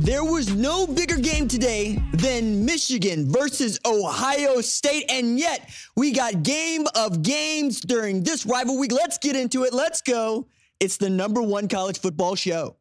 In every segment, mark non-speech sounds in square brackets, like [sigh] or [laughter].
There was no bigger game today than Michigan versus Ohio State, and yet we got game of games during this rival week. Let's get into it. Let's go. It's the number one college football show.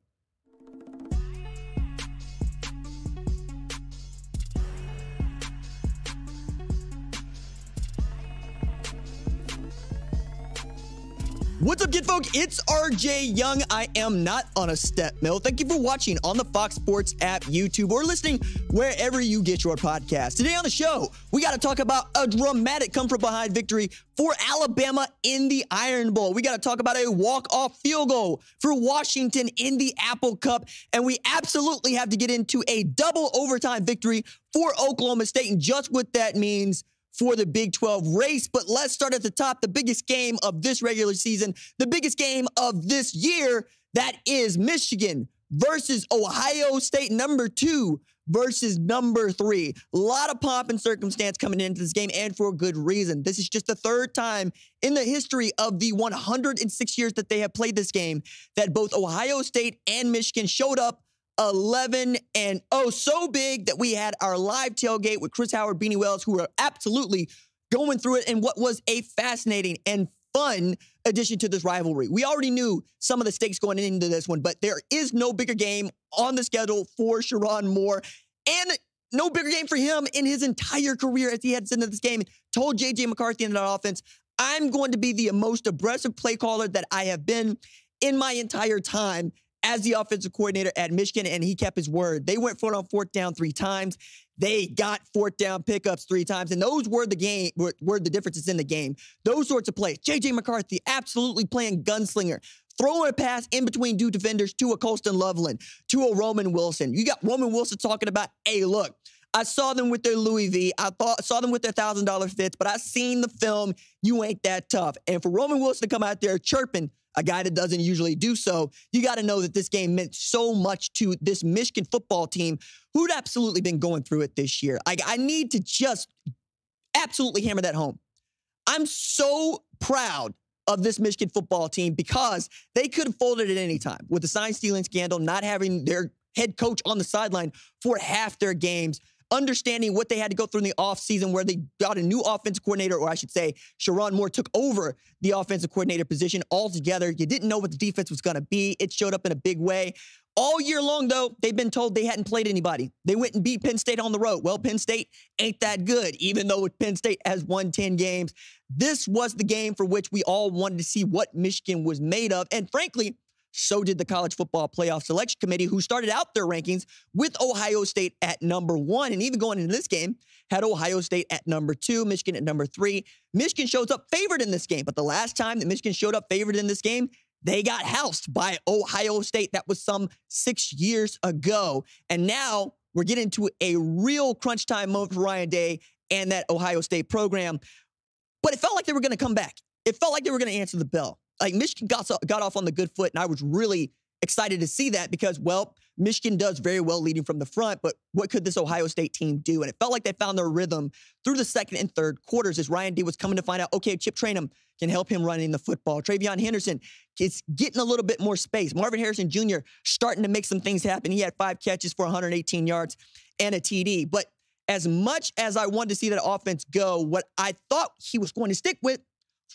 What's up, good folk? It's RJ Young. I am not on a step mill. Thank you for watching on the Fox Sports app, YouTube, or listening wherever you get your podcast. Today on the show, we got to talk about a dramatic come from behind victory for Alabama in the Iron Bowl. We got to talk about a walk-off field goal for Washington in the Apple Cup. And we absolutely have to get into a double overtime victory for Oklahoma State and just what that means for the Big 12 race. But let's start at the top. The biggest game of this regular season, the biggest game of this year, that is Michigan versus Ohio State, number two versus number three. A lot of pomp and circumstance coming into this game, and for a good reason. This is just the third time in the history of the 106 years that they have played this game that both Ohio State and Michigan showed up 11 and oh, so big that we had our live tailgate with Chris Howard, Beanie Wells, who were absolutely going through it in what was a fascinating and fun addition to this rivalry. We already knew some of the stakes going into this one, but there is no bigger game on the schedule for Sherrone Moore. And no bigger game for him in his entire career as he heads into this game. Told JJ McCarthy in that offense, I'm going to be the most aggressive play caller that I have been in my entire time as the offensive coordinator at Michigan, and he kept his word. They went for it on fourth down three times. They got fourth down pickups three times, and those were the game, were, were the differences in the game. Those sorts of plays. JJ McCarthy absolutely playing gunslinger throwing a pass in between two defenders to a Colston Loveland, to a Roman Wilson. You got Roman Wilson talking about, hey, look, I saw them with their Louis V. I thought saw them with their thousand dollar fits, but I seen the film. You ain't that tough. And for Roman Wilson to come out there chirping, a guy that doesn't usually do so, you got to know that this game meant so much to this Michigan football team who'd absolutely been going through it this year. I, I need to just absolutely hammer that home. I'm so proud of this Michigan football team because they could have folded at any time with the sign stealing scandal, not having their head coach on the sideline for half their games understanding what they had to go through in the offseason where they got a new offensive coordinator, or I should say, Sherrone Moore took over the offensive coordinator position altogether. You didn't know what the defense was going to be. It showed up in a big way. All year long, though, they've been told they hadn't played anybody. They went and beat Penn State on the road. Well, Penn State ain't that good, even though Penn State has won 10 games. This was the game for which we all wanted to see what Michigan was made of. And frankly, so did the College Football Playoff Selection Committee, who started out their rankings with Ohio State at number one. And even going into this game, had Ohio State at number two, Michigan at number three. Michigan shows up favored in this game. But the last time that Michigan showed up favored in this game, they got housed by Ohio State. That was some six years ago. And now we're getting to a real crunch time moment for Ryan Day and that Ohio State program. But it felt like they were going to come back. It felt like they were going to answer the bell like Michigan got, got off on the good foot, and I was really excited to see that because, well, Michigan does very well leading from the front, but what could this Ohio State team do? And it felt like they found their rhythm through the second and third quarters as Ryan Day was coming to find out, okay, Chip Trayanum can help him running the football. TreVeyon Henderson is getting a little bit more space. Marvin Harrison Jr. starting to make some things happen. He had five catches for 118 yards and a TD. But as much as I wanted to see that offense go, what I thought he was going to stick with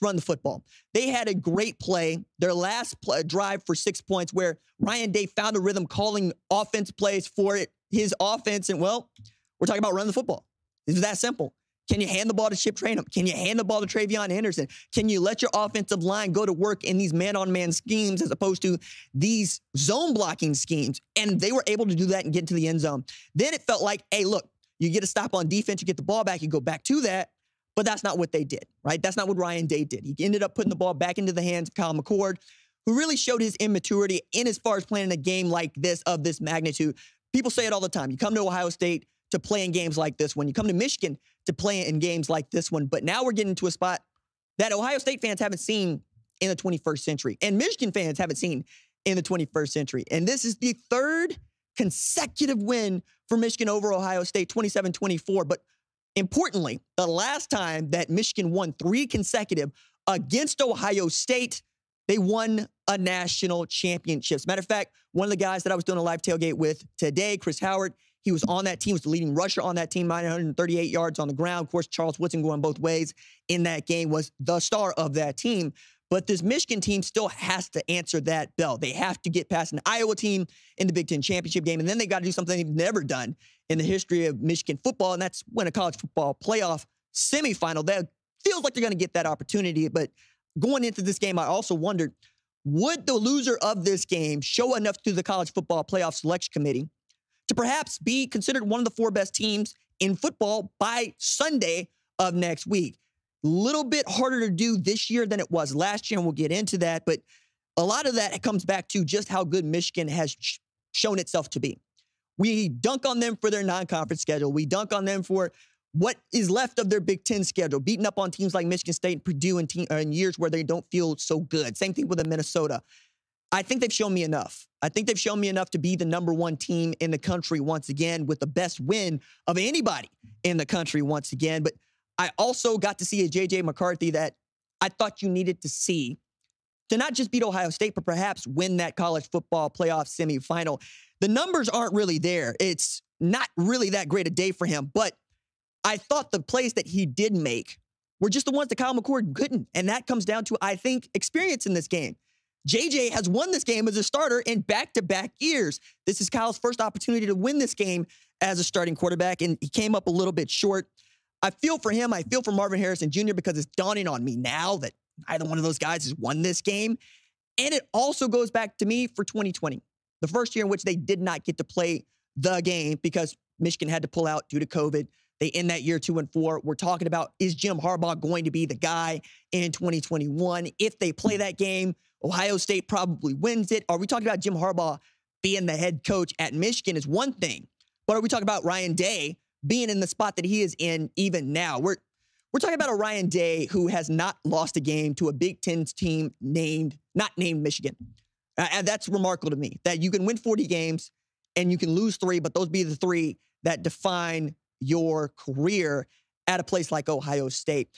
run the football. They had a great play, their last play, drive for six points, where Ryan Day found a rhythm calling offense plays for it, his offense. And well, we're talking about running the football. It's that simple. Can you hand the ball to Chip Trayanum? Can you hand the ball to TreVeyon Henderson? Can you let your offensive line go to work in these man-on-man schemes as opposed to these zone blocking schemes? And they were able to do that and get into the end zone. Then it felt like, hey, look, you get a stop on defense, you get the ball back, you go back to that. But that's not what they did, right? That's not what Ryan Day did. He ended up putting the ball back into the hands of Kyle McCord, who really showed his immaturity in as far as playing a game like this of this magnitude. People say it all the time. You come to Ohio State to play in games like this one. You come to Michigan to play in games like this one. But now we're getting to a spot that Ohio State fans haven't seen in the 21st century, and Michigan fans haven't seen in the 21st century. And this is the third consecutive win for Michigan over Ohio State, 27 24. But Importantly, the last time that Michigan won three consecutive against Ohio State, they won a national championship. As a matter of fact, one of the guys that I was doing a live tailgate with today, Chris Howard, he was on that team, was the leading rusher on that team, 938 yards on the ground. Of course, Charles Woodson going both ways in that game was the star of that team. But this Michigan team still has to answer that bell. They have to get past an Iowa team in the Big Ten championship game, and then they got to do something they've never done in the history of Michigan football, and that's when a college football playoff semifinal. That feels like they're going to get that opportunity. But going into this game, I also wondered would the loser of this game show enough to the college football playoff selection committee to perhaps be considered one of the four best teams in football by Sunday of next week? Little bit harder to do this year than it was last year, and we'll get into that. But a lot of that comes back to just how good Michigan has shown itself to be. We dunk on them for their non conference schedule. We dunk on them for what is left of their Big Ten schedule, beating up on teams like Michigan State and Purdue in, te- in years where they don't feel so good. Same thing with the Minnesota. I think they've shown me enough. I think they've shown me enough to be the number one team in the country once again with the best win of anybody in the country once again. But I also got to see a JJ McCarthy that I thought you needed to see to not just beat Ohio State, but perhaps win that college football playoff semifinal. The numbers aren't really there. It's not really that great a day for him, but I thought the plays that he did make were just the ones that Kyle McCord couldn't. And that comes down to, I think, experience in this game. JJ has won this game as a starter in back to back years. This is Kyle's first opportunity to win this game as a starting quarterback, and he came up a little bit short. I feel for him. I feel for Marvin Harrison Jr. because it's dawning on me now that either one of those guys has won this game. And it also goes back to me for 2020, the first year in which they did not get to play the game because Michigan had to pull out due to COVID. They end that year two and four. We're talking about is Jim Harbaugh going to be the guy in 2021? If they play that game, Ohio State probably wins it. Are we talking about Jim Harbaugh being the head coach at Michigan is one thing, but are we talking about Ryan Day being in the spot that he is in even now? We're we're talking about a Ryan Day who has not lost a game to a Big Ten team named not named Michigan. And that's remarkable to me that you can win 40 games and you can lose three, but those be the three that define your career at a place like Ohio State.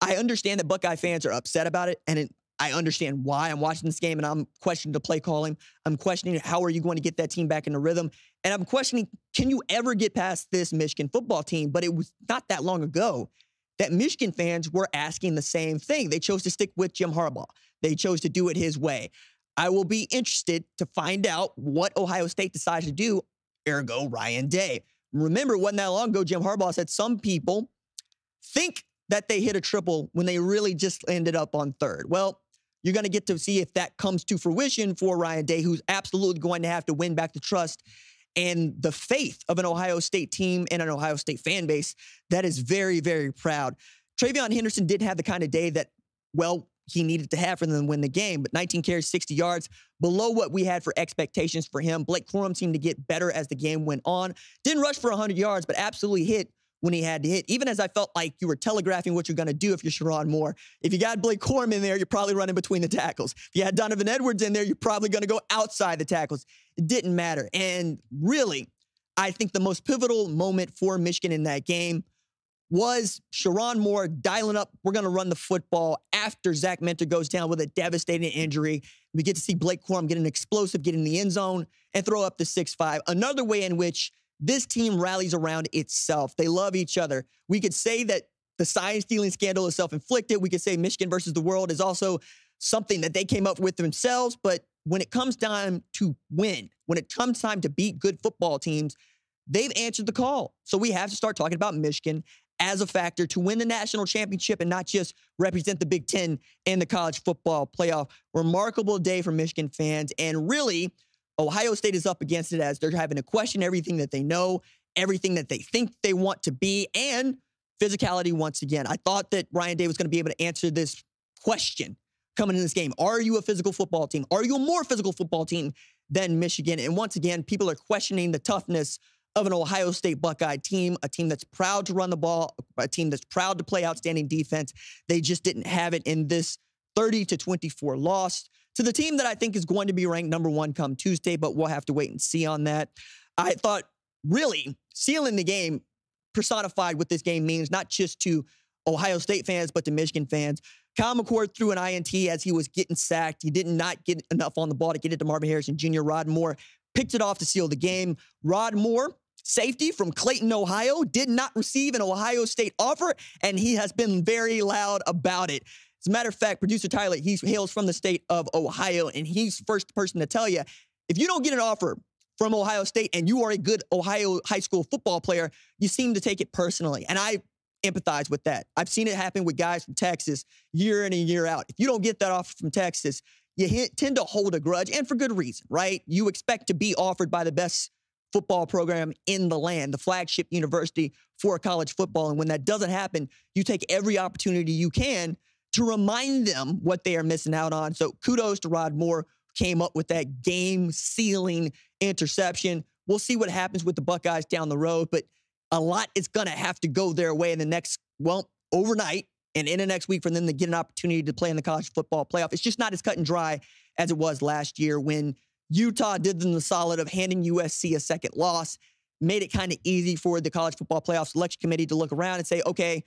I understand that Buckeye fans are upset about it, and it, I understand why. I'm watching this game and I'm questioning the play calling. I'm questioning how are you going to get that team back into rhythm, and I'm questioning can you ever get past this Michigan football team? But it was not that long ago that Michigan fans were asking the same thing. They chose to stick with Jim Harbaugh. They chose to do it his way. I will be interested to find out what Ohio State decides to do, ergo Ryan Day. Remember, it wasn't that long ago, Jim Harbaugh said some people think that they hit a triple when they really just ended up on third. Well, you're going to get to see if that comes to fruition for Ryan Day, who's absolutely going to have to win back the trust and the faith of an Ohio State team and an Ohio State fan base that is very, very proud. TreVeyon Henderson did have the kind of day that, well, he needed to have for them to win the game. But 19 carries, 60 yards, below what we had for expectations for him. Blake Corum seemed to get better as the game went on. Didn't rush for 100 yards, but absolutely hit when he had to hit. Even as I felt like you were telegraphing what you're going to do if you're Sherrone Moore. If you got Blake Corum in there, you're probably running between the tackles. If you had Donovan Edwards in there, you're probably going to go outside the tackles. It didn't matter. And really, I think the most pivotal moment for Michigan in that game was Sherrone Moore dialing up, we're going to run the football after Zak Zinter goes down with a devastating injury. We get to see Blake Corum get an explosive, get in the end zone, and throw up the 6 5. Another way in which this team rallies around itself. They love each other. We could say that the sign stealing scandal is self inflicted. We could say Michigan versus the world is also something that they came up with themselves. But when it comes time to win, when it comes time to beat good football teams, they've answered the call. So we have to start talking about Michigan as a factor to win the national championship and not just represent the Big Ten in the college football playoff. Remarkable day for Michigan fans. And really, Ohio State is up against it as they're having to question everything that they know, everything that they think they want to be, and physicality once again. I thought that Ryan Day was going to be able to answer this question coming in this game. Are you a physical football team? Are you a more physical football team than Michigan? And once again, people are questioning the toughness of an Ohio State Buckeye team, a team that's proud to run the ball, a team that's proud to play outstanding defense. They just didn't have it in this 30 to 24 loss to the team that I think is going to be ranked number one come Tuesday, but we'll have to wait and see on that. I thought really sealing the game personified what this game means, not just to Ohio State fans, but to Michigan fans. Kyle McCord threw an INT as he was getting sacked. He did not get enough on the ball to get it to Marvin Harrison Jr. Rod Moore picked it off to seal the game. Rod Moore, safety from Clayton, Ohio, did not receive an Ohio State offer, and he has been very loud about it. As a matter of fact, producer Tyler, he hails from the state of Ohio, and he's first person to tell you if you don't get an offer from Ohio State and you are a good Ohio high school football player, you seem to take it personally. And I empathize with that. I've seen it happen with guys from Texas year in and year out. If you don't get that offer from Texas, you tend to hold a grudge, and for good reason, right? You expect to be offered by the best football program in the land, the flagship university for college football. And when that doesn't happen, you take every opportunity you can to remind them what they are missing out on. So kudos to Rod Moore, came up with that game sealing interception. We'll see what happens with the Buckeyes down the road, but a lot is going to have to go their way in the next, well, overnight and in the next week for them to get an opportunity to play in the college football playoff. It's just not as cut and dry as it was last year when Utah did them the solid of handing USC a second loss, made it kind of easy for the college football playoff selection committee to look around and say, okay,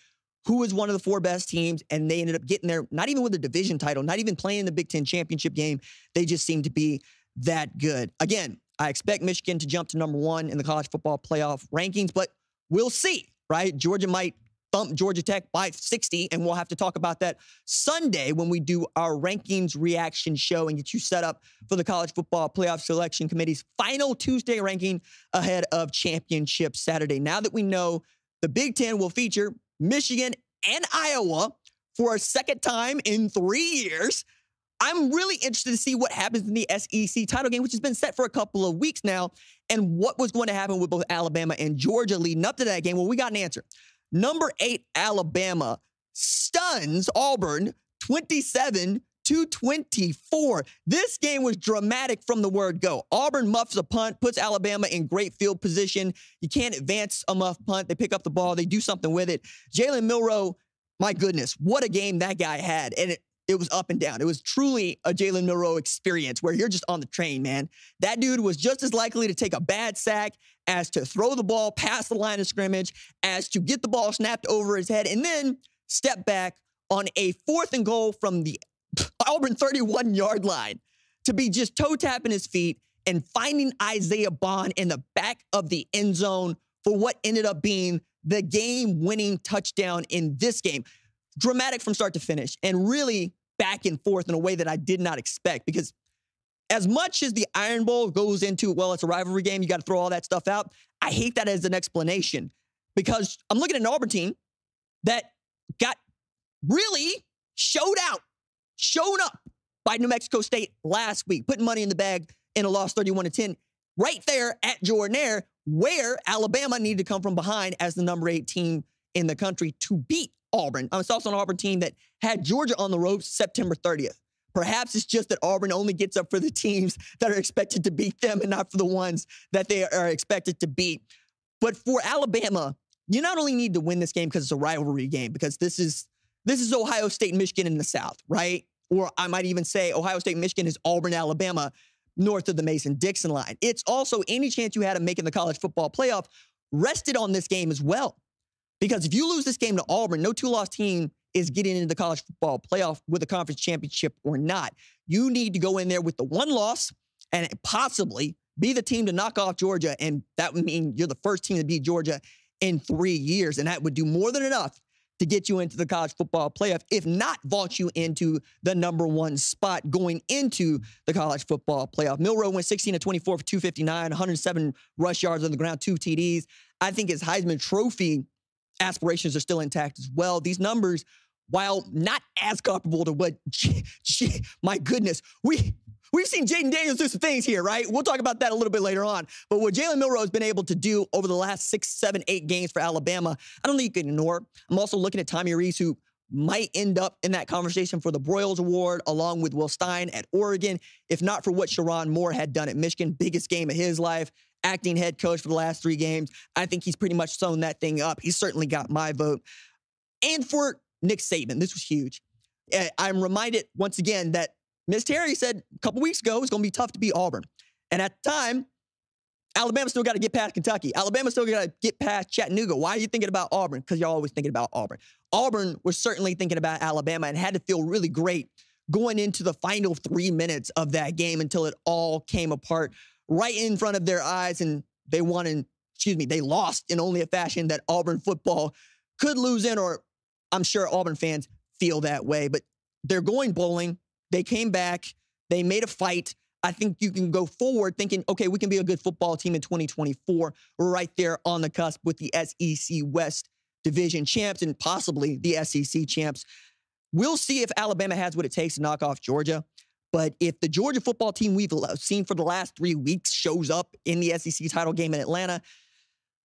who is one of the four best teams? And they ended up getting there, not even with a division title, not even playing the Big Ten championship game. They just seem to be that good. Again, I expect Michigan to jump to number one in the college football playoff rankings, but we'll see, right? Georgia might thump Georgia Tech by 60, and we'll have to talk about that Sunday when we do our rankings reaction show and get you set up for the College Football Playoff Selection Committee's final Tuesday ranking ahead of Championship Saturday. Now that we know the Big Ten will feature Michigan and Iowa for a second time in three years. I'm really interested to see what happens in the SEC title game, which has been set for a couple of weeks now, and what was going to happen with both Alabama and Georgia leading up to that game. Well, we got an answer. Number eight, Alabama stuns Auburn 27 to 24. This game was dramatic from the word go. Auburn muffs a punt, puts Alabama in great field position. You can't advance a muff punt. They pick up the ball, they do something with it. Jalen Milroe, my goodness, what a game that guy had. And it, it was up and down. It was truly a Jalen Milroe experience where you're just on the train, man. That dude was just as likely to take a bad sack as to throw the ball past the line of scrimmage, as to get the ball snapped over his head, and then step back on a fourth and goal from the [laughs] Auburn 31 yard line to be just toe tapping his feet and finding Isaiah Bond in the back of the end zone for what ended up being the game winning touchdown in this game. Dramatic from start to finish and really back and forth in a way that I did not expect because as much as the Iron Bowl goes into, well, it's a rivalry game, you got to throw all that stuff out. I hate that as an explanation because I'm looking at an Auburn team that got really showed out, shown up by New Mexico State last week, putting money in the bag in a loss 31 to 10, right there at Jordan-Hare, where Alabama needed to come from behind as the number eight team in the country to beat Auburn. It's also an Auburn team that had Georgia on the ropes September 30th. Perhaps it's just that Auburn only gets up for the teams that are expected to beat them and not for the ones that they are expected to beat. But for Alabama, you not only need to win this game because it's a rivalry game, because this is this is Ohio State, Michigan in the South, right? Or I might even say Ohio State, Michigan is Auburn, Alabama, north of the Mason Dixon line. It's also any chance you had of making the college football playoff rested on this game as well. Because if you lose this game to Auburn, no two loss team is getting into the college football playoff with a conference championship or not. You need to go in there with the one loss and possibly be the team to knock off Georgia. And that would mean you're the first team to beat Georgia in three years. And that would do more than enough to get you into the college football playoff, if not vault you into the number one spot going into the college football playoff. Milroe went 16 to 24 for 259, 107 rush yards on the ground, two TDs. I think his Heisman Trophy aspirations are still intact as well. These numbers, while not as comparable to what, [laughs] my goodness, we We've seen Jayden Daniels do some things here, right? We'll talk about that a little bit later on. But what Jalen Milroe has been able to do over the last six, seven, eight games for Alabama, I don't think you can ignore. I'm also looking at Tommy Rees, who might end up in that conversation for the Broyles Award, along with Will Stein at Oregon, if not for what Sherrone Moore had done at Michigan, biggest game of his life acting head coach for the last three games. I think he's pretty much sewn that thing up. He's certainly got my vote. And for Nick Saban, this was huge. Eh, I'm reminded once again that Miss Terry said a couple weeks ago it was going to be tough to beat Auburn. And at the time, Alabama still got to get past Kentucky. Alabama still got to get past Chattanooga. Why are you thinking about Auburn? Because you're always thinking about Auburn. Auburn was certainly thinking about Alabama and had to feel really great going into the final three minutes of that game until it all came apart right in front of their eyes and they won in, excuse me, they lost in only a fashion that Auburn football could lose in, or I'm sure Auburn fans feel that way. But they're going bowling. They came back. They made a fight. I think you can go forward thinking, okay, we can be a good football team in 2024. Right there on the cusp with the SEC West Division champs and possibly the SEC champs. We'll see if Alabama has what it takes to knock off Georgia. But if the Georgia football team we've seen for the last three weeks shows up in the SEC title game in Atlanta,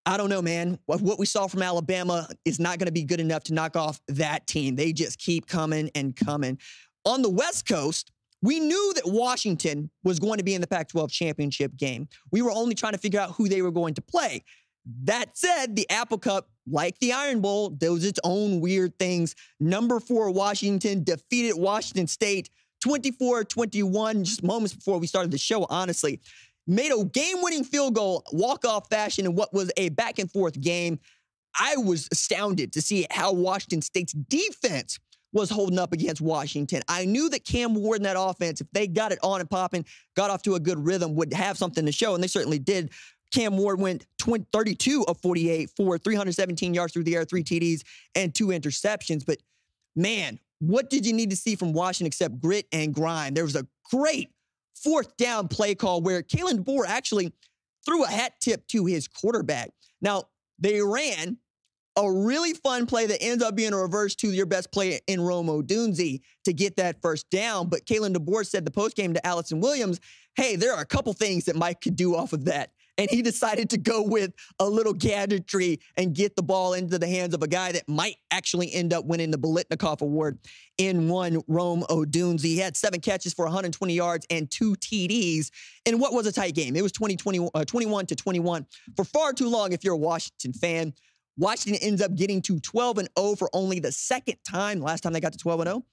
I don't know, man. What we saw from Alabama is not going to be good enough to knock off that team. They just keep coming and coming. On the West Coast, we knew that Washington was going to be in the Pac 12 championship game. We were only trying to figure out who they were going to play. That said, the Apple Cup, like the Iron Bowl, does its own weird things. Number four, Washington defeated Washington State 24 21, just moments before we started the show, honestly. Made a game winning field goal, walk off fashion in what was a back and forth game. I was astounded to see how Washington State's defense was holding up against Washington. I knew that Cam Ward in that offense, if they got it on and popping, got off to a good rhythm, would have something to show, and they certainly did. Cam Ward went 20, 32 of 48 for 317 yards through the air, three TDs, and two interceptions. But man, what did you need to see from Washington except grit and grind? There was a great fourth down play call where Kalen DeBoer actually threw a hat tip to his quarterback. Now, they ran a really fun play that ends up being a reverse to your best player in Rome Odunze to get that first down. But Kalen DeBoer said the postgame to Allison Williams, hey, there are a couple things that Mike could do off of that. And he decided to go with a little gadgetry and get the ball into the hands of a guy that might actually end up winning the Biletnikoff Award in one Rome Odunze. He had seven catches for 120 yards and two TDs in what was a tight game. It was 20, 20 uh, 21 to 21 for far too long if you're a Washington fan. Washington ends up getting to 12 and 0 for only the second time. Last time they got to 12 and 0,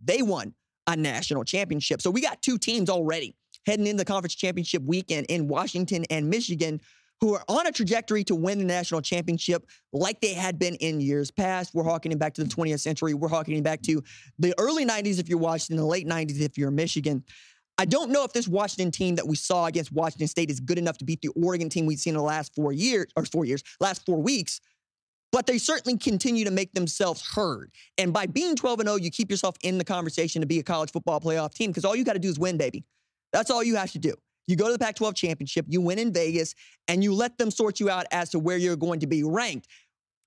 they won a national championship. So we got two teams already heading into the conference championship weekend in Washington and Michigan who are on a trajectory to win the national championship like they had been in years past. We're harkening back to the 20th century. We're harkening back to the early 90s if you're Washington, the late 90s if you're Michigan. I don't know if this Washington team that we saw against Washington State is good enough to beat the Oregon team we've seen in the last four years, or four years, last four weeks but they certainly continue to make themselves heard. And by being 12 and 0, you keep yourself in the conversation to be a college football playoff team because all you got to do is win, baby. That's all you have to do. You go to the Pac 12 championship, you win in Vegas, and you let them sort you out as to where you're going to be ranked.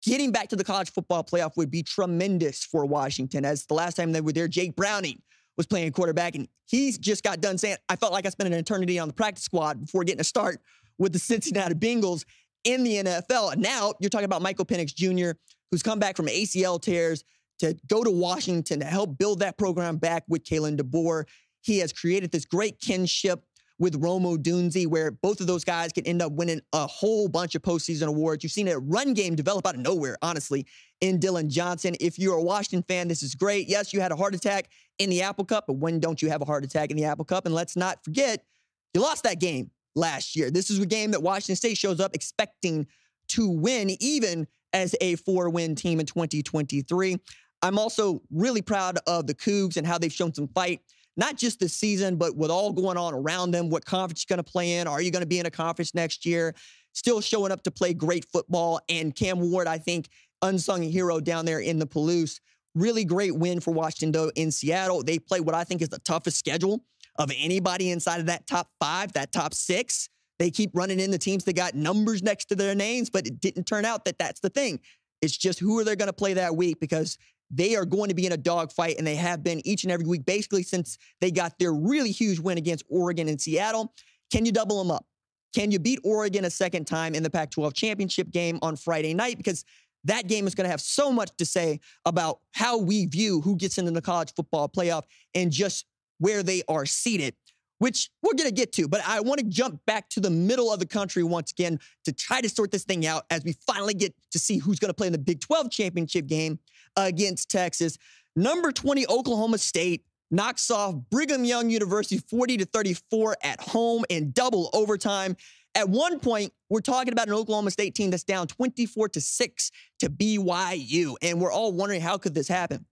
Getting back to the college football playoff would be tremendous for Washington. As the last time they were there, Jake Browning was playing quarterback, and he just got done saying, I felt like I spent an eternity on the practice squad before getting a start with the Cincinnati Bengals in the NFL. And now you're talking about Michael Penix Jr., who's come back from ACL tears to go to Washington to help build that program back with Kalen DeBoer. He has created this great kinship with Rome Odunze, where both of those guys can end up winning a whole bunch of postseason awards. You've seen a run game develop out of nowhere, honestly, in Dillon Johnson. If you're a Washington fan, this is great. Yes, you had a heart attack in the Apple Cup, but when don't you have a heart attack in the Apple Cup? And let's not forget, you lost that game last year. This is a game that Washington State shows up expecting to win, even as a four win team in 2023. I'm also really proud of the Cougs and how they've shown some fight, not just this season, but with all going on around them. What conference you're going to play in? Are you going to be in a conference next year? Still showing up to play great football. And Cam Ward, I think, unsung hero down there in the Palouse. Really great win for Washington, though, in Seattle. They play what I think is the toughest schedule of anybody inside of that top five, that top six. They keep running in the teams that got numbers next to their names, but it didn't turn out that that's the thing. It's just who are they going to play that week because they are going to be in a dogfight, and they have been each and every week, basically since they got their really huge win against Oregon and Seattle. Can you double them up? Can you beat Oregon a second time in the Pac 12 championship game on Friday night? Because that game is going to have so much to say about how we view who gets into the college football playoff and just where they are seated, which we're going to get to. But I want to jump back to the middle of the country once again to try to sort this thing out as we finally get to see who's going to play in the Big 12 championship game against Texas. Number 20, Oklahoma State knocks off Brigham Young University 40 to 34 at home in double overtime At one point, we're talking about an Oklahoma State team that's down 24 to 6 to BYU. And we're all wondering how could this happen?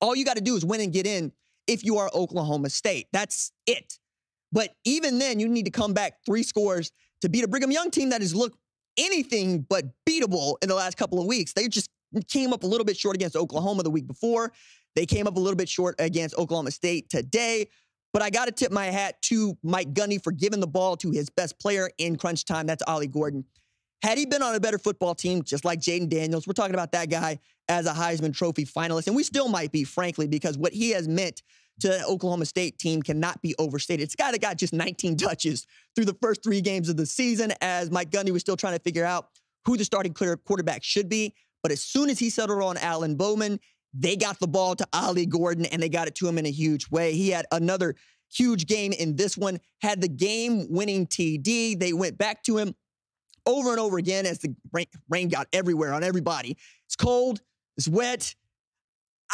All you got to do is win and get in if you are Oklahoma State. That's it. But even then, you need to come back three scores to beat a Brigham Young team that has looked anything but beatable in the last couple of weeks. They just came up a little bit short against Oklahoma the week before. They came up a little bit short against Oklahoma State today. But I got to tip my hat to Mike Gundy for giving the ball to his best player in crunch time. That's Ollie Gordon. Had he been on a better football team, just like Jayden Daniels, we're talking about that guy as a Heisman Trophy finalist. And we still might be, frankly, because what he has meant to the Oklahoma State team cannot be overstated. It's a guy that got just 19 touches through the first three games of the season as Mike Gundy was still trying to figure out who the starting quarterback should be. But as soon as he settled on Alan Bowman, they got the ball to Ollie Gordon and they got it to him in a huge way. He had another huge game in this one, had the game winning TD. They went back to him over and over again as the rain, rain got everywhere on everybody. It's cold, it's wet.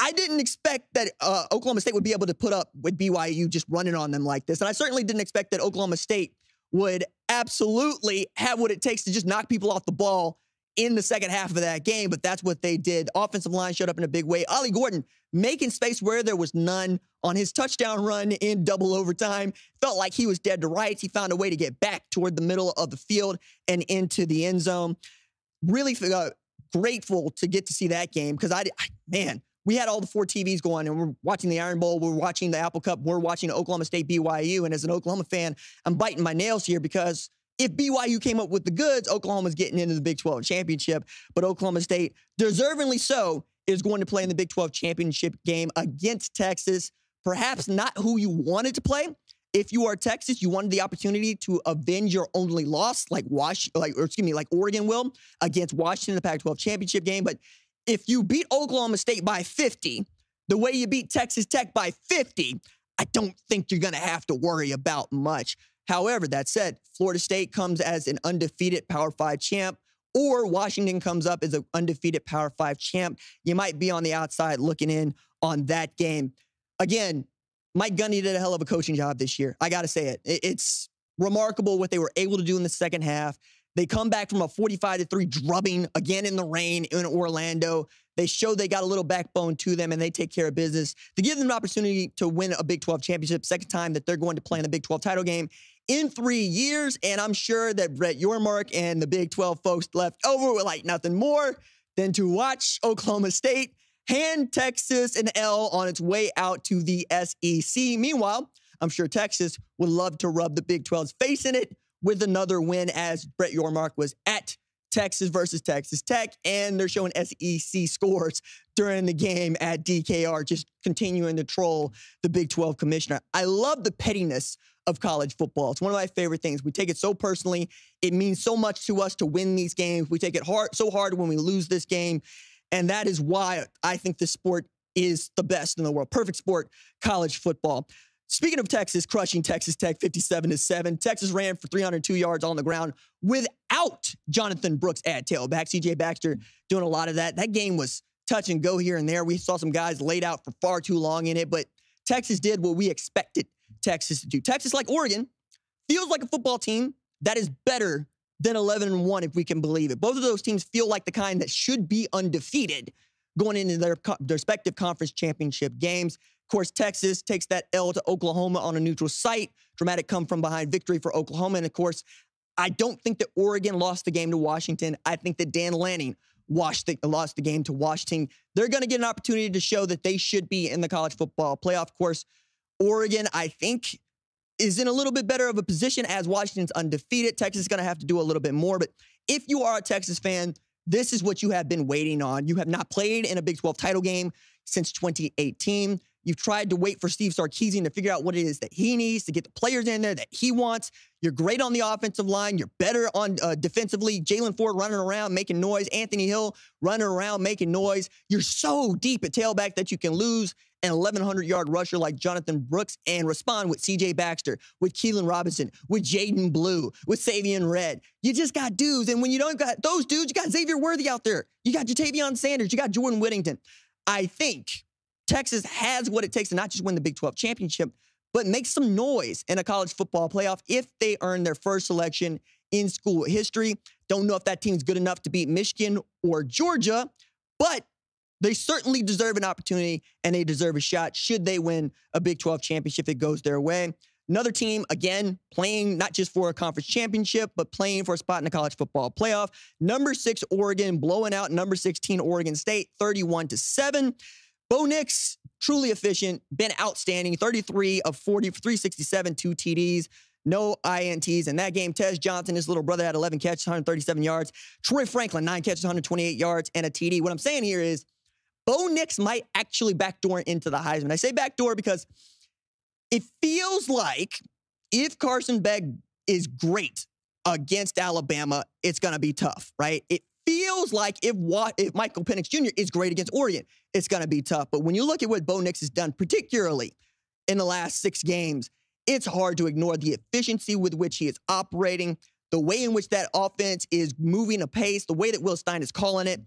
I didn't expect that uh, Oklahoma State would be able to put up with BYU just running on them like this. And I certainly didn't expect that Oklahoma State would absolutely have what it takes to just knock people off the ball in the second half of that game, but that's what they did. Offensive line showed up in a big way. Ollie Gordon making space where there was none on his touchdown run in double overtime. Felt like he was dead to rights. He found a way to get back toward the middle of the field and into the end zone. Really uh, grateful to get to see that game because I, I, man, we had all the four TVs going and we're watching the Iron Bowl, we're watching the Apple Cup, we're watching Oklahoma State BYU. And as an Oklahoma fan, I'm biting my nails here because if BYU came up with the goods, Oklahoma's getting into the Big 12 championship. But Oklahoma State, deservingly so, is going to play in the Big 12 championship game against Texas. Perhaps not who you wanted to play. If you are Texas, you wanted the opportunity to avenge your only loss, like Wash, like or excuse me, like Oregon will against Washington in the Pac-12 championship game. But if you beat Oklahoma State by 50, the way you beat Texas Tech by 50, I don't think you're going to have to worry about much. However, that said, Florida State comes as an undefeated Power Five champ, or Washington comes up as an undefeated Power Five champ. You might be on the outside looking in on that game. Again, Mike Gundy did a hell of a coaching job this year. I got to say it. It's remarkable what they were able to do in the second half. They come back from a 45 to 3 drubbing again in the rain in Orlando. They show they got a little backbone to them and they take care of business to give them an opportunity to win a Big 12 championship, second time that they're going to play in the Big 12 title game in three years. And I'm sure that Brett Yormark and the Big 12 folks left over with like nothing more than to watch Oklahoma State hand Texas an L on its way out to the SEC. Meanwhile, I'm sure Texas would love to rub the Big 12's face in it with another win as Brett Yormark was at Texas versus Texas Tech, and they're showing SEC scores during the game at DKR, just continuing to troll the Big 12 commissioner. I love the pettiness of college football. It's one of my favorite things. We take it so personally. It means so much to us to win these games. We take it hard so hard when we lose this game. And that is why I think this sport is the best in the world. Perfect sport, college football. Speaking of Texas crushing Texas Tech 57 to 7, Texas ran for 302 yards on the ground without Jonathan Brooks at tailback. CJ Baxter doing a lot of that. That game was touch and go here and there. We saw some guys laid out for far too long in it, but Texas did what we expected Texas to do. Texas, like Oregon, feels like a football team that is better than 11 and 1 if we can believe it. Both of those teams feel like the kind that should be undefeated going into their, their respective conference championship games course, Texas takes that L to Oklahoma on a neutral site. Dramatic come from behind victory for Oklahoma. And of course, I don't think that Oregon lost the game to Washington. I think that Dan Lanning the, lost the game to Washington. They're going to get an opportunity to show that they should be in the college football playoff. Of course, Oregon, I think, is in a little bit better of a position as Washington's undefeated. Texas is going to have to do a little bit more. But if you are a Texas fan, this is what you have been waiting on. You have not played in a Big 12 title game since 2018. You've tried to wait for Steve Sarkisian to figure out what it is that he needs to get the players in there that he wants. You're great on the offensive line. You're better on uh, defensively. Jaylan Ford running around making noise. Anthony Hill running around making noise. You're so deep at tailback that you can lose an 1,100 yard rusher like Jonathan Brooks and respond with CJ Baxter, with Keilan Robinson, with Jaydon Blue, with Savion Red. You just got dudes. And when you don't got those dudes, you got Xavier Worthy out there. You got Ja'Tavion Sanders. You got Jordan Whittington. I think Texas has what it takes to not just win the Big 12 championship, but make some noise in a college football playoff if they earn their first selection in school history. Don't know if that team's good enough to beat Michigan or Georgia, but they certainly deserve an opportunity and they deserve a shot should they win a Big 12 championship it goes their way. Another team, again, playing not just for a conference championship, but playing for a spot in the college football playoff. Number six, Oregon, blowing out number 16, Oregon State, 31 to 7. Bo Nix, truly efficient, been outstanding, 33 of 40, 367, two TDs no INTs in that game. Tez Johnson, his little brother, had 11 catches, 137 yards. Troy Franklin, nine catches, 128 yards, and a TD. What I'm saying here is Bo Nix might actually backdoor into the Heisman. I say backdoor because it feels like if Carson Beck is great against Alabama, it's going to be tough, right? It feels like if what if Michael Penix Jr. is great against Oregon, it's going to be tough. But when you look at what Bo Nix has done, particularly in the last six games, it's hard to ignore the efficiency with which he is operating, the way in which that offense is moving a pace, the way that Will Stein is calling it.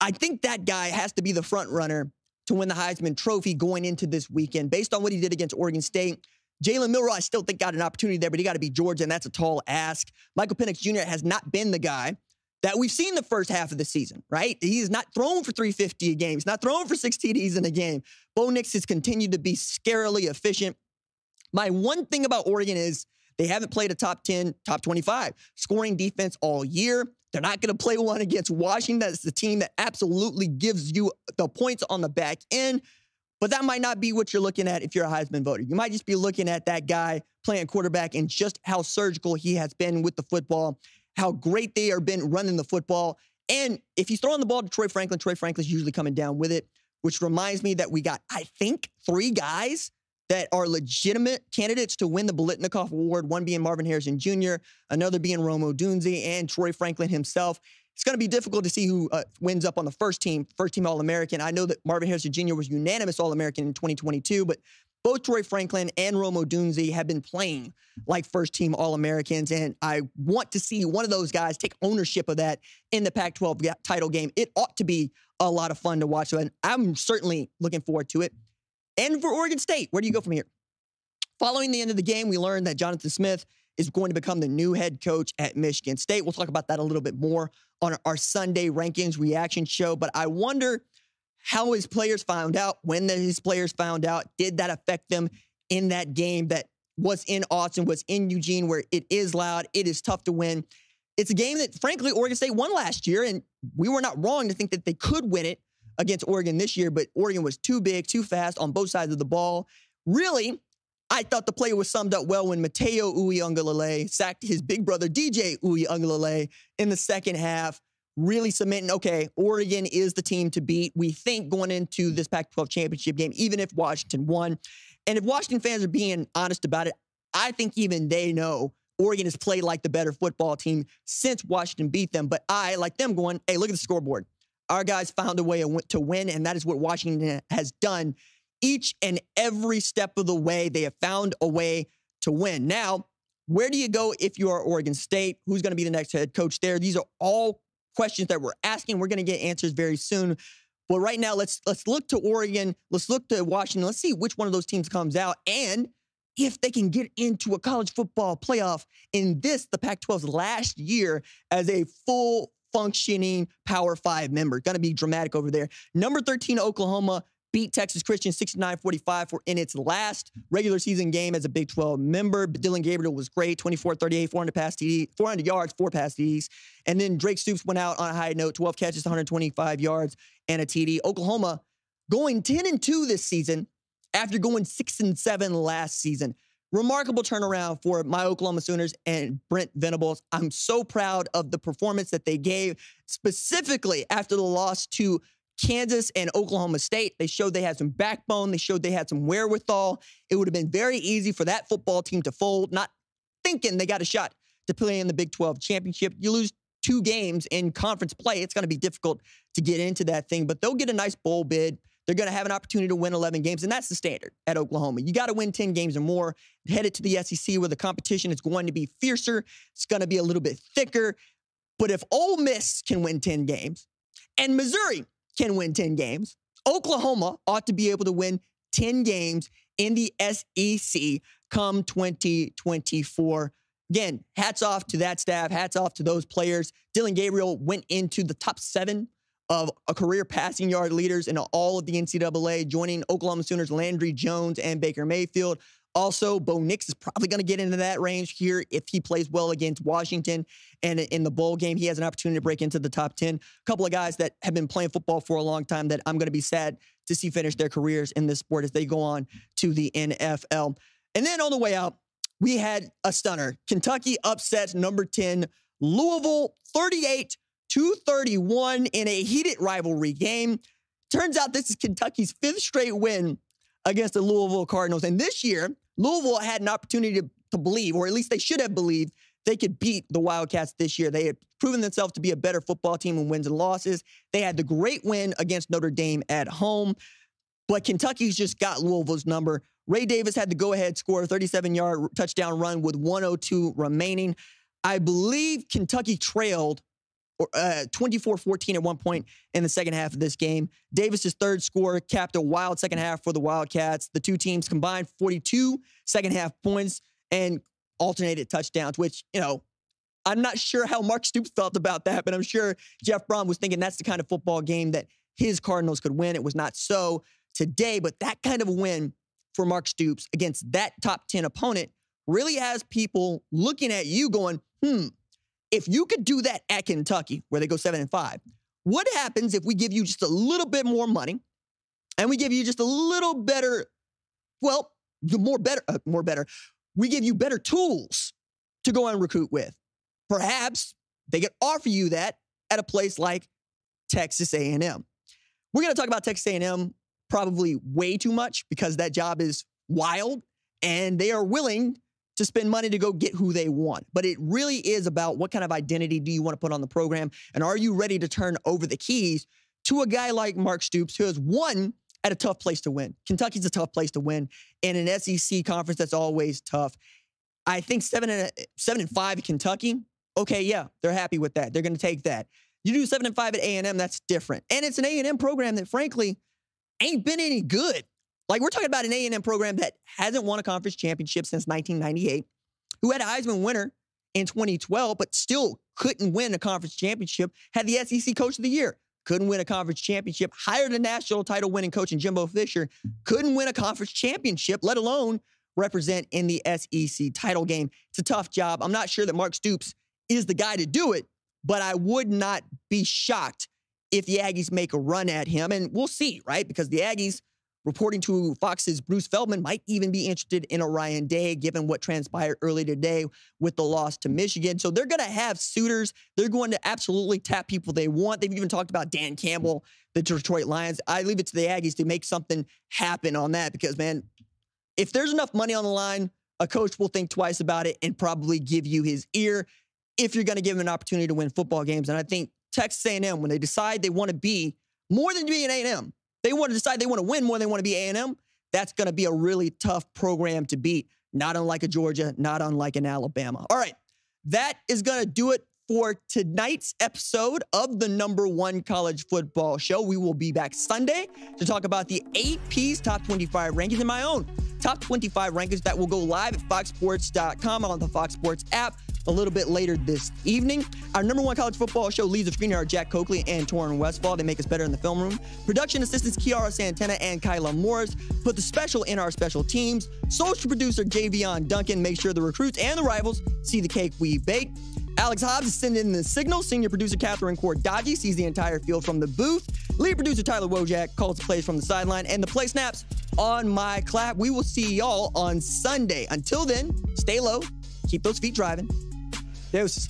I think that guy has to be the front runner to win the Heisman Trophy going into this weekend based on what he did against Oregon State. Jalen Milroe, I still think got an opportunity there, but he got to be Georgia, and that's a tall ask. Michael Penix Jr. has not been the guy that we've seen the first half of the season, right? He's not thrown for 350 a game. He's not thrown for six TDs in a game. Bo Nix has continued to be scarily efficient. My one thing about Oregon is they haven't played a top 10, top 25 scoring defense all year. They're not going to play one against Washington. That's the team that absolutely gives you the points on the back end. But that might not be what you're looking at if you're a Heisman voter. You might just be looking at that guy playing quarterback and just how surgical he has been with the football, how great they are been running the football. And if he's throwing the ball to Troy Franklin, Troy Franklin's usually coming down with it, which reminds me that we got, I think, three guys that are legitimate candidates to win the Biletnikoff Award, one being Marvin Harrison Jr., another being Rome Odunze, and Troy Franklin himself. It's going to be difficult to see who uh, wins up on the first team, first team All American. I know that Marvin Harrison Jr. was unanimous All American in 2022, but both Troy Franklin and Rome Odunze have been playing like first team All Americans. And I want to see one of those guys take ownership of that in the Pac 12 title game. It ought to be a lot of fun to watch. And I'm certainly looking forward to it. And for Oregon State, where do you go from here? Following the end of the game, we learned that Jonathan Smith is going to become the new head coach at Michigan State. We'll talk about that a little bit more on our Sunday rankings reaction show. But I wonder how his players found out, when his players found out, did that affect them in that game that was in Austin, was in Eugene, where it is loud, it is tough to win. It's a game that, frankly, Oregon State won last year, and we were not wrong to think that they could win it against Oregon this year, but Oregon was too big, too fast on both sides of the ball. Really, I thought the play was summed up well when Matayo Uiagalelei sacked his big brother DJ Uiagalelei in the second half, really cementing, okay, Oregon is the team to beat. We think going into this Pac-12 championship game, even if Washington won. And if Washington fans are being honest about it, I think even they know Oregon has played like the better football team since Washington beat them. But I, like them, going, hey, look at the scoreboard. Our guys found a way to win, and that is what Washington has done each and every step of the way. They have found a way to win. Now, where do you go if you are Oregon State? Who's going to be the next head coach there? These are all questions that we're asking. We're going to get answers very soon. But right now, let's let's look to Oregon. Let's look to Washington. Let's see which one of those teams comes out and if they can get into a college football playoff in this, the Pac 12's last year as a full functioning Power Five member. Going to be dramatic over there. Number 13, Oklahoma beat Texas Christian 69-45 for in its last regular season game as a Big 12 member. Dillon Gabriel was great, 24-38, 400 pass TD, 400 yards, four pass TDs. And then Drake Stoops went out on a high note, 12 catches, 125 yards, and a TD. Oklahoma going 10 and 2 this season after going 6 and 7 last season. Remarkable turnaround for my Oklahoma Sooners and Brent Venables. I'm so proud of the performance that they gave, specifically after the loss to Kansas and Oklahoma State. They showed they had some backbone, they showed they had some wherewithal. It would have been very easy for that football team to fold, not thinking they got a shot to play in the Big 12 championship. You lose two games in conference play, it's going to be difficult to get into that thing, but they'll get a nice bowl bid. They're going to have an opportunity to win 11 games, and that's the standard at Oklahoma. You got to win 10 games or more. Headed to the SEC where the competition is going to be fiercer. It's going to be a little bit thicker. But if Ole Miss can win 10 games and Missouri can win 10 games, Oklahoma ought to be able to win 10 games in the SEC come 2024. again, hats off to that staff, hats off to those players. Dillon Gabriel went into the top seven of a career passing yard leaders in all of the NCAA, joining Oklahoma Sooners Landry Jones and Baker Mayfield. Also, Bo Nix is probably going to get into that range here if he plays well against Washington. And in the bowl game, he has an opportunity to break into the top 10. A couple of guys that have been playing football for a long time that I'm going to be sad to see finish their careers in this sport as they go on to the NFL. And then on the way out, we had a stunner. Kentucky upsets number 10, Louisville 38 231 in a heated rivalry game. Turns out this is Kentucky's fifth straight win against the Louisville Cardinals. And this year, Louisville had an opportunity to, to believe, or at least they should have believed, they could beat the Wildcats this year. They had proven themselves to be a better football team in wins and losses. They had the great win against Notre Dame at home, but Kentucky's just got Louisville's number. Ray Davis had the go ahead score, 37 yard touchdown run with 102 remaining. I believe Kentucky trailed uh, 24-14 at one point in the second half of this game. Davis's third score capped a wild second half for the Wildcats. The two teams combined 42 second half points and alternated touchdowns, which, you know, I'm not sure how Mark Stoops felt about that, but I'm sure Jeff Brohm was thinking that's the kind of football game that his Cardinals could win. It was not so today, but that kind of win for Mark Stoops against that top 10 opponent really has people looking at you going, hmm, if you could do that at Kentucky, where they go seven and five, what happens if we give you just a little bit more money and we give you just a little better, well, the more better, uh, more better, we give you better tools to go and recruit with. Perhaps they could offer you that at a place like Texas A&M. We're going to talk about Texas A&M probably way too much because that job is wild and they are willing to spend money to go get who they want. But it really is about what kind of identity do you want to put on the program? And are you ready to turn over the keys to a guy like Mark Stoops, who has won at a tough place to win? Kentucky's a tough place to win in an SEC conference that's always tough. I think seven and seven and five Kentucky. Okay, yeah, they're happy with that. They're going to take that. You do seven and five at A and M, that's different. And it's an A and M program that, frankly, ain't been any good like we're talking about an A&M program that hasn't won a conference championship since 1998, who had a Heisman winner in 2012, but still couldn't win a conference championship, had the SEC coach of the year, couldn't win a conference championship, hired a national title winning coach in Jimbo Fisher, couldn't win a conference championship, let alone represent in the SEC title game. It's a tough job. I'm not sure that Mark Stoops is the guy to do it, but I would not be shocked if the Aggies make a run at him. And we'll see, right? Because the Aggies Reporting to Fox's Bruce Feldman might even be interested in Ryan Day, given what transpired early today with the loss to Michigan. So they're going to have suitors. They're going to absolutely tap people they want. They've even talked about Dan Campbell, the Detroit Lions. I leave it to the Aggies to make something happen on that because, man, if there's enough money on the line, a coach will think twice about it and probably give you his ear if you're going to give him an opportunity to win football games. And I think Texas A&M, when they decide they want to be more than being A&M, they want to decide they want to win more than they want to be A&M. That's going to be a really tough program to beat. Not unlike a Georgia, not unlike an Alabama. All right, that is going to do it for tonight's episode of the number one college football show. We will be back Sunday to talk about the AP's top 25 rankings and my own top 25 rankings that will go live at foxsports.com on the Fox Sports app a little bit later this evening. Our number one college football show leads the screen are Jack Coakley and Torrin Westfall. They make us better in the film room. Production assistants Kiara Santana and Kyla Morris put the special in our special teams. Social producer Javion Duncan makes sure the recruits and the rivals see the cake we bake. Alex Hobbs is sending in the signal. Senior producer Catherine Cordaji sees the entire field from the booth. Lead producer Tyler Wojak calls the plays from the sideline. And the play snaps on my clap. We will see y'all on Sunday. Until then, stay low, keep those feet driving. Deus.